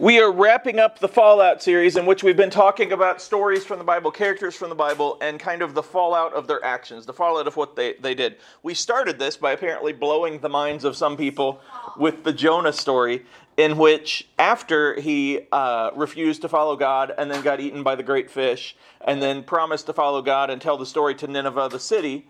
We are wrapping up the Fallout series in which we've been talking about stories from the Bible, characters from the Bible, and kind of the fallout of their actions, the fallout of what they, they did. We started this by apparently blowing the minds of some people with the Jonah story, in which after he uh, refused to follow God and then got eaten by the great fish, and then promised to follow God and tell the story to Nineveh, the city,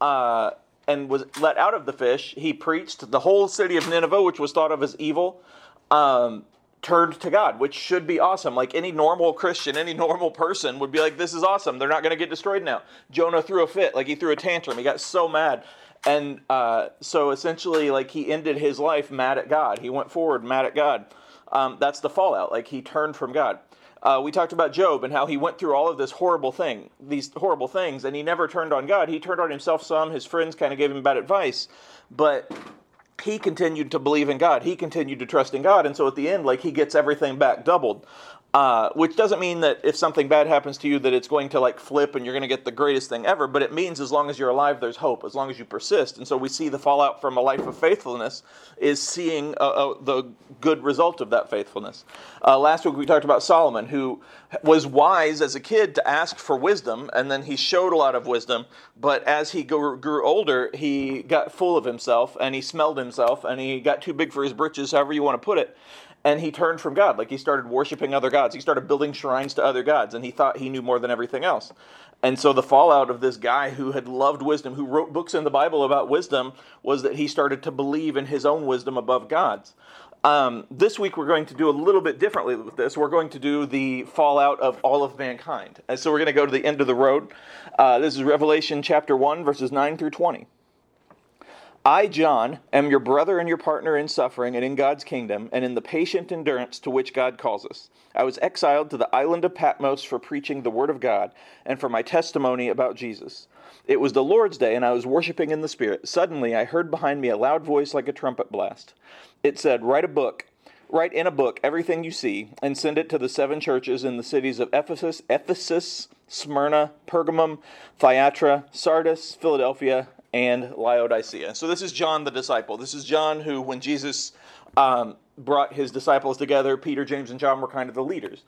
uh, and was let out of the fish, he preached the whole city of Nineveh, which was thought of as evil. Um, turned to God, which should be awesome. Like any normal Christian, any normal person would be like, this is awesome. They're not going to get destroyed now. Jonah threw a fit, like he threw a tantrum. He got so mad. And uh, so essentially, like he ended his life mad at God. He went forward mad at God. Um, that's the fallout. Like he turned from God. Uh, we talked about Job and how he went through all of this horrible thing, these horrible things, and he never turned on God. He turned on himself some. His friends kind of gave him bad advice, but he continued to believe in God. He continued to trust in God. And so at the end, like he gets everything back doubled. Uh, which doesn't mean that if something bad happens to you that it's going to like flip and you're going to get the greatest thing ever but it means as long as you're alive there's hope as long as you persist. And so we see the fallout from a life of faithfulness is seeing uh, uh, the good result of that faithfulness. Uh, last week we talked about solomon who was wise as a kid to ask for wisdom and then he showed a lot of wisdom but as he grew, grew older he got full of himself and he smelled himself and he got too big for his britches however you want to put it and he turned from God. Like he started worshiping other gods. He started building shrines to other gods, and he thought he knew more than everything else. And so the fallout of this guy who had loved wisdom, who wrote books in the Bible about wisdom, was that he started to believe in his own wisdom above God's. Um, this week we're going to do a little bit differently with this. We're going to do the fallout of all of mankind. And so we're going to go to the end of the road. Uh, this is Revelation chapter 1, verses 9 through 20. I, John, am your brother and your partner in suffering and in God's kingdom and in the patient endurance to which God calls us. I was exiled to the island of Patmos for preaching the word of God and for my testimony about Jesus. It was the Lord's day and I was worshiping in the Spirit. Suddenly I heard behind me a loud voice like a trumpet blast. It said, Write a book. Write in a book everything you see and send it to the seven churches in the cities of Ephesus, Ephesus, Smyrna, Pergamum, Thyatira, Sardis, Philadelphia, and Laodicea. So this is John the disciple. This is John who, when Jesus um, brought his disciples together, Peter, James, and John were kind of the leaders.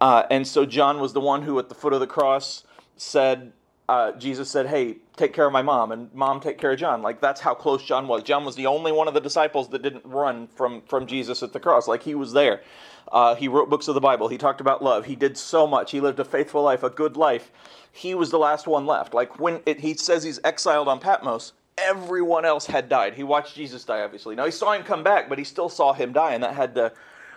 Uh, and so John was the one who, at the foot of the cross, said, uh, Jesus said, Hey, take care of my mom, and mom, take care of John. Like, that's how close John was. John was the only one of the disciples that didn't run from, from Jesus at the cross. Like, he was there. Uh, he wrote books of the Bible. He talked about love. He did so much. He lived a faithful life, a good life. He was the last one left. Like, when it, he says he's exiled on Patmos, everyone else had died. He watched Jesus die, obviously. Now, he saw him come back, but he still saw him die, and that had to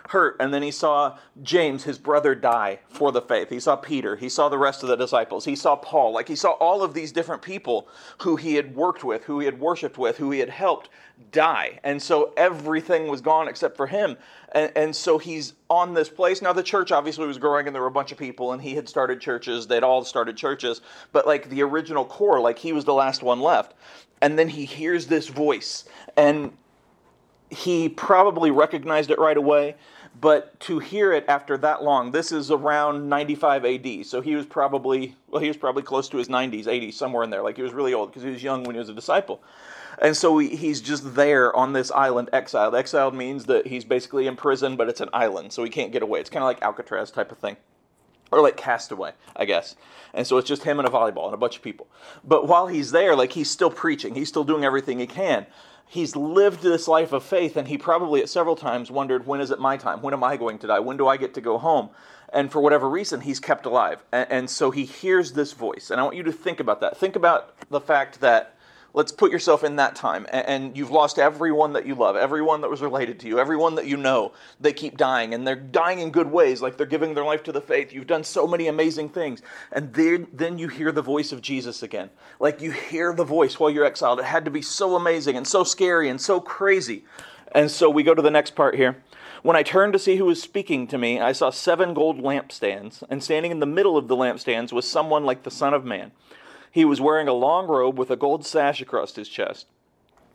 hurt. And then he saw James, his brother, die for the faith. He saw Peter. He saw the rest of the disciples. He saw Paul. Like he saw all of these different people who he had worked with, who he had worshiped with, who he had helped die. And so everything was gone except for him. And, and so he's on this place. Now, the church obviously was growing and there were a bunch of people, and he had started churches. They'd all started churches. But like the original core, like he was the last one left. And then he hears this voice. And he probably recognized it right away but to hear it after that long this is around 95 AD so he was probably well he was probably close to his 90s 80s somewhere in there. Like he was really old because he was young when he was a disciple. And so he, he's just there on this island exiled. Exiled means that he's basically in prison but it's an island so he can't get away. It's kind of like alcatraz type of thing. Or like castaway i guess. And so it's just him and a volleyball and a bunch of people. But while he's there like he's still preaching. He's still doing everything he can he's lived this life of faith and he probably at several times wondered when is it my time? When am i going to die? When do i get to go home? And for whatever reason he's kept alive. And, and so he hears this voice. And i want you to think about that. Think about the fact that let's put yourself in that time. And you've lost everyone that you love everyone that was related to you everyone that you know they keep dying and they're dying in good ways like they're giving their life to the faith. You've done so many amazing things. And then, you hear the voice of jesus again. Like you hear the voice while you're exiled. It had to be so amazing and so scary and so crazy. And so we go to the next part here. When I turned to see who was speaking to me, I saw seven gold lampstands, and standing in the middle of the lampstands was someone like the Son of Man. He was wearing a long robe with a gold sash across his chest.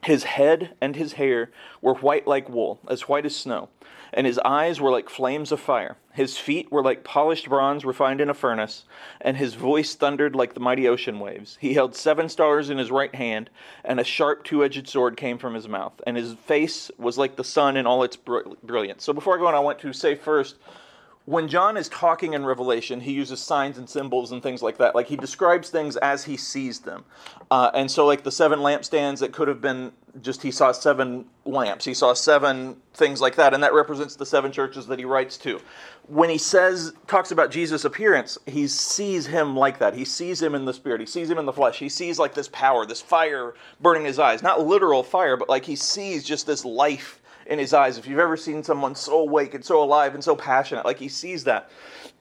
His head and his hair were white like wool, as white as snow, and his eyes were like flames of fire. His feet were like polished bronze refined in a furnace, and his voice thundered like the mighty ocean waves. He held seven stars in his right hand, and a sharp two edged sword came from his mouth, and his face was like the sun in all its brilliance. So before I go on, I want to say first when John is talking in Revelation, he uses signs and symbols and things like that. Like he describes things as he sees them. Uh, and so, like the seven lampstands, it could have been just he saw seven lamps, he saw seven things like that, and that represents the seven churches that he writes to. When he says, talks about Jesus' appearance, he sees him like that. He sees him in the spirit, he sees him in the flesh. He sees like this power, this fire burning his eyes. Not literal fire, but like he sees just this life in his eyes. If you've ever seen someone so awake and so alive and so passionate, like he sees that.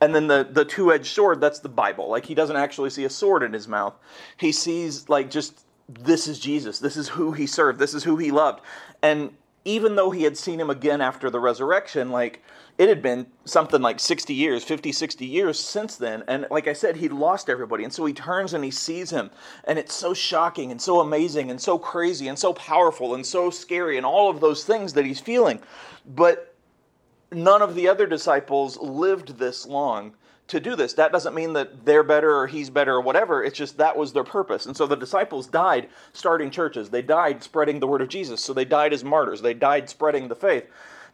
And then the, the two edged sword, that's the Bible. Like he doesn't actually see a sword in his mouth. He sees, like, just this is Jesus. This is who he served. This is who he loved. And even though he had seen him again after the resurrection, like, it had been something like 60 years, 50, 60 years since then. And like I said, he'd lost everybody. And so he turns and he sees him. And it's so shocking and so amazing and so crazy and so powerful and so scary and all of those things that he's feeling. But none of the other disciples lived this long to do this. That doesn't mean that they're better or he's better or whatever. It's just that was their purpose. And so the disciples died starting churches. They died spreading the word of Jesus. So they died as martyrs. They died spreading the faith.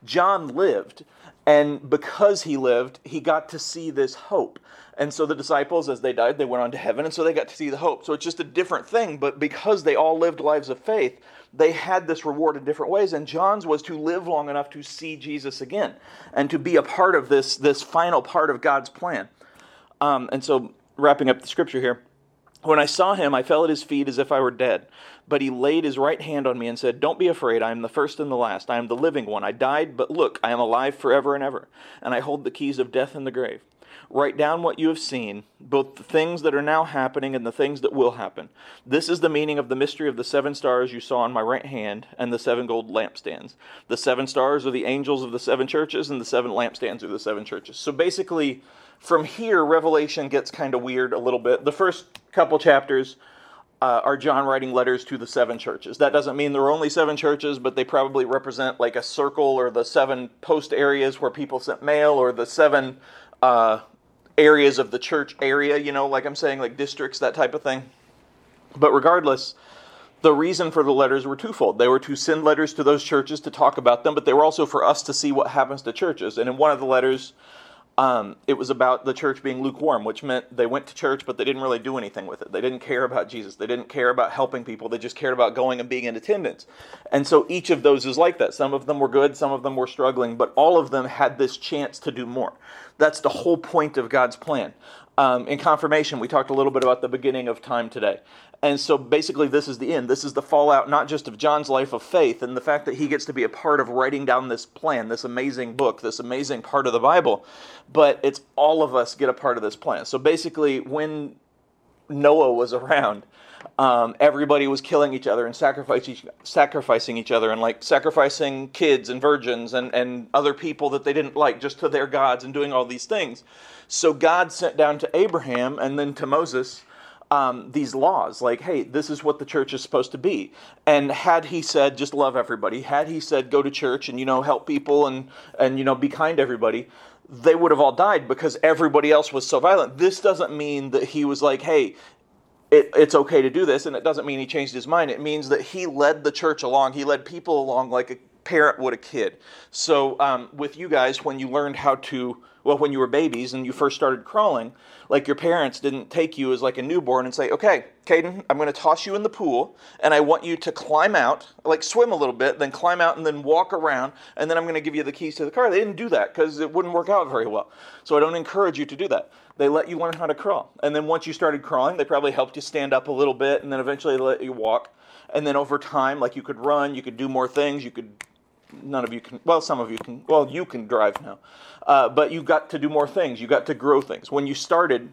John lived and because he lived, he got to see this hope. And so the disciples, as they died, they went on to heaven, and so they got to see the hope. So it's just a different thing, but because they all lived lives of faith, they had this reward in different ways. And John's was to live long enough to see Jesus again and to be a part of this, this final part of God's plan. Um, and so, wrapping up the scripture here. When I saw him, I fell at his feet as if I were dead. But he laid his right hand on me and said, Don't be afraid. I am the first and the last. I am the living one. I died, but look, I am alive forever and ever. And I hold the keys of death and the grave. Write down what you have seen, both the things that are now happening and the things that will happen. This is the meaning of the mystery of the seven stars you saw on my right hand and the seven gold lampstands. The seven stars are the angels of the seven churches, and the seven lampstands are the seven churches. So basically, from here, Revelation gets kind of weird a little bit. The first couple chapters uh, are John writing letters to the seven churches. That doesn't mean there are only seven churches, but they probably represent like a circle or the seven post areas where people sent mail or the seven uh, areas of the church area, you know, like I'm saying, like districts, that type of thing. But regardless, the reason for the letters were twofold. They were to send letters to those churches to talk about them, but they were also for us to see what happens to churches. And in one of the letters, um, it was about the church being lukewarm, which meant they went to church, but they didn't really do anything with it. They didn't care about Jesus. They didn't care about helping people. They just cared about going and being in attendance. And so each of those is like that. Some of them were good, some of them were struggling, but all of them had this chance to do more. That's the whole point of God's plan. Um, in confirmation, we talked a little bit about the beginning of time today. And so basically, this is the end. This is the fallout, not just of John's life of faith and the fact that he gets to be a part of writing down this plan, this amazing book, this amazing part of the Bible, but it's all of us get a part of this plan. So basically, when Noah was around, um, everybody was killing each other and sacrificing each, sacrificing each other and like sacrificing kids and virgins and, and other people that they didn't like just to their gods and doing all these things. So God sent down to Abraham and then to Moses um, these laws like hey this is what the church is supposed to be. And had he said just love everybody had he said go to church and you know help people and and you know be kind to everybody they would have all died because everybody else was so violent. This doesn't mean that he was like hey it, it's okay to do this and it doesn't mean he changed his mind. It means that he led the church along. He led people along like a parent would a kid. So um, with you guys when you learned how to well when you were babies and you first started crawling like your parents didn't take you as like a newborn and say, okay, Caden, I'm going to toss you in the pool and I want you to climb out, like swim a little bit, then climb out and then walk around, and then I'm going to give you the keys to the car. They didn't do that because it wouldn't work out very well. So I don't encourage you to do that. They let you learn how to crawl. And then once you started crawling, they probably helped you stand up a little bit and then eventually let you walk. And then over time, like you could run, you could do more things, you could none of you can well some of you can well you can drive now uh, but you got to do more things. You got to grow things. When you started,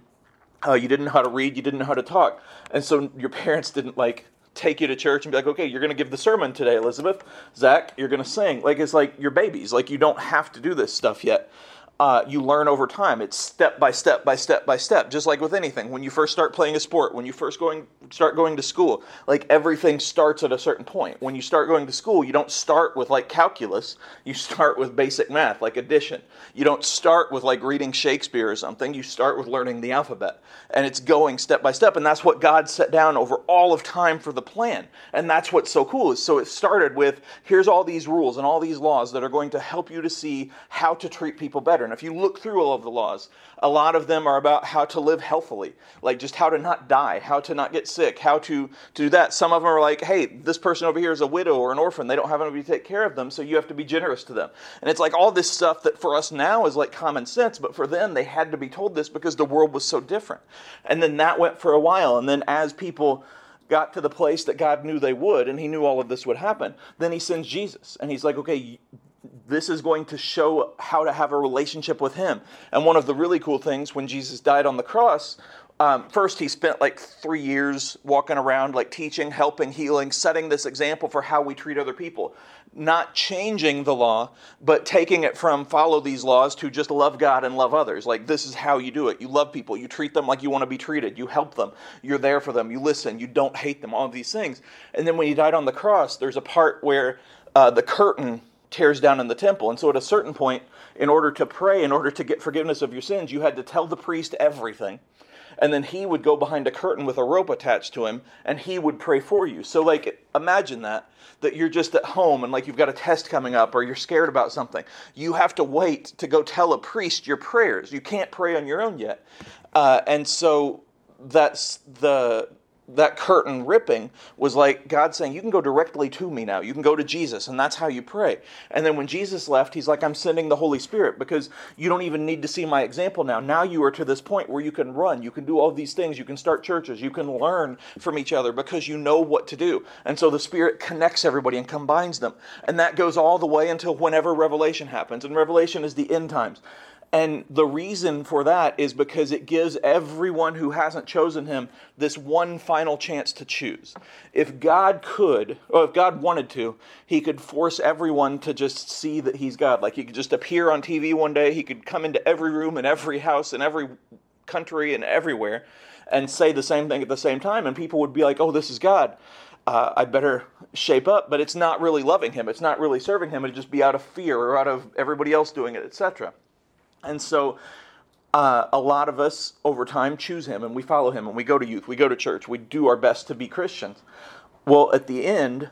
uh, you didn't know how to read, you didn't know how to talk, and so your parents didn't like take you to church and be like, okay, you're going to give the sermon today, Elizabeth. Zach, you're going to sing. Like it's like your babies. Like you don't have to do this stuff yet. Uh, you learn over time. It's step by step by step by step, just like with anything. When you first start playing a sport, when you first going start going to school, like everything starts at a certain point. When you start going to school, you don't start with like calculus. You start with basic math, like addition. You don't start with like reading Shakespeare or something. You start with learning the alphabet, and it's going step by step. And that's what God set down over all of time for the plan. And that's what's so cool is so it started with here's all these rules and all these laws that are going to help you to see how to treat people better and if you look through all of the laws, a lot of them are about how to live healthily, like just how to not die, how to not get sick, how to, to do that. Some of them are like, hey, this person over here is a widow or an orphan. They don't have anybody to take care of them, so you have to be generous to them. And it's like all this stuff that for us now is like common sense, but for them, they had to be told this because the world was so different. And then that went for a while. And then as people got to the place that God knew they would, and He knew all of this would happen, then He sends Jesus. And He's like, okay, this is going to show how to have a relationship with Him. And one of the really cool things when Jesus died on the cross, um, first he spent like three years walking around, like teaching, helping, healing, setting this example for how we treat other people. Not changing the law, but taking it from follow these laws to just love God and love others. Like, this is how you do it. You love people, you treat them like you want to be treated, you help them, you're there for them, you listen, you don't hate them, all of these things. And then when he died on the cross, there's a part where uh, the curtain tears down in the temple. And so at a certain point, in order to pray, in order to get forgiveness of your sins, you had to tell the priest everything. And then he would go behind a curtain with a rope attached to him and he would pray for you. So, like, imagine that, that you're just at home and like you've got a test coming up or you're scared about something. You have to wait to go tell a priest your prayers. You can't pray on your own yet. Uh, and so that's the that curtain ripping was like God saying, You can go directly to me now. You can go to Jesus, and that's how you pray. And then when Jesus left, He's like, I'm sending the Holy Spirit because you don't even need to see my example now. Now you are to this point where you can run, you can do all these things, you can start churches, you can learn from each other because you know what to do. And so the Spirit connects everybody and combines them. And that goes all the way until whenever Revelation happens. And Revelation is the end times. And the reason for that is because it gives everyone who hasn't chosen him this one final chance to choose. If God could, or if God wanted to, he could force everyone to just see that he's God. Like he could just appear on TV one day, he could come into every room and every house and every country and everywhere and say the same thing at the same time, and people would be like, oh, this is God. Uh, I better shape up, but it's not really loving him. It's not really serving him. It'd just be out of fear or out of everybody else doing it, etc. And so uh, a lot of us over time choose him and we follow him and we go to youth, we go to church, we do our best to be Christians. Well, at the end,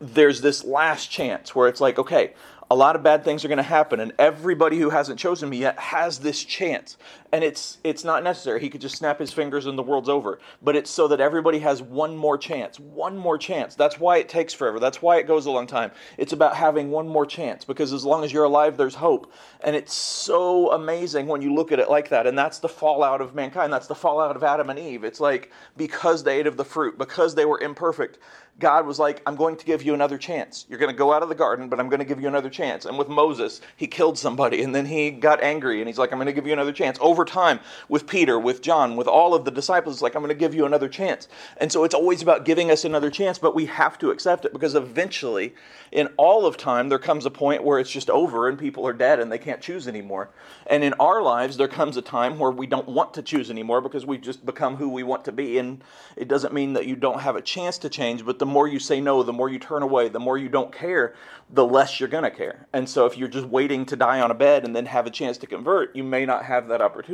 there's this last chance where it's like, okay, a lot of bad things are going to happen and everybody who hasn't chosen me yet has this chance and it's it's not necessary. He could just snap his fingers and the world's over. But it's so that everybody has one more chance one more chance. That's why it takes forever. That's why it goes a long time. It's about having one more chance because as long as you're alive there's hope. And it's so amazing when you look at it like that. And that's the fallout of mankind. That's the fallout of adam and eve. It's like because they ate of the fruit because they were imperfect God was like, I'm going to give you another chance. You're going to go out of the garden, but I'm going to give you another chance. And with Moses, he killed somebody and then he got angry and he's like, I'm going to give you another chance. Over time, with Peter, with John, with all of the disciples, it's like, I'm going to give you another chance. And so it's always about giving us another chance, but we have to accept it because eventually, in all of time, there comes a point where it's just over and people are dead and they can't choose anymore. And in our lives, there comes a time where we don't want to choose anymore because we've just become who we want to be. And it doesn't mean that you don't have a chance to change, but the more you say no, the more you turn away, the more you don't care, the less you're going to care. And so if you're just waiting to die on a bed and then have a chance to convert, you may not have that opportunity.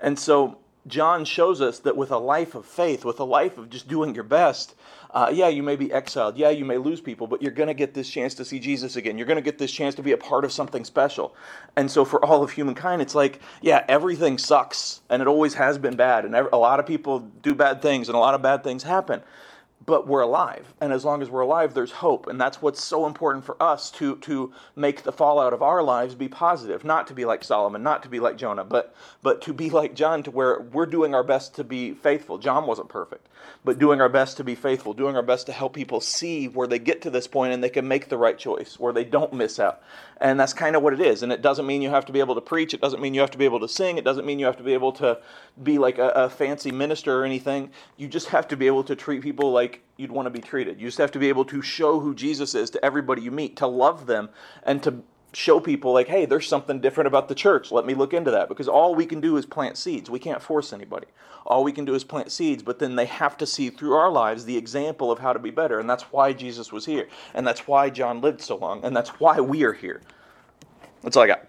And so John shows us that with a life of faith, with a life of just doing your best, uh, yeah, you may be exiled. Yeah, you may lose people, but you're going to get this chance to see Jesus again. You're going to get this chance to be a part of something special. And so, for all of humankind, it's like, yeah, everything sucks, and it always has been bad. And a lot of people do bad things, and a lot of bad things happen but we're alive. And as long as we're alive there's hope. And that's what's so important for us to to make the fallout of our lives be positive. Not to be like solomon not to be like jonah but but to be like john to where we're doing our best to be faithful. John wasn't perfect but doing our best to be faithful doing our best to help people see where they get to this point and they can make the right choice where they don't miss out and that's kind of what it is. And it doesn't mean you have to be able to preach. It doesn't mean you have to be able to sing. It doesn't mean you have to be able to be like a, a fancy minister or anything. You just have to be able to treat people like like you'd want to be treated. You just have to be able to show who Jesus is to everybody you meet, to love them, and to show people like hey there's something different about the church. Let me look into that. Because all we can do is plant seeds. We can't force anybody. All we can do is plant seeds but then they have to see through our lives the example of how to be better. And that's why jesus was here. And that's why john lived so long. And that's why we are here. That's all i got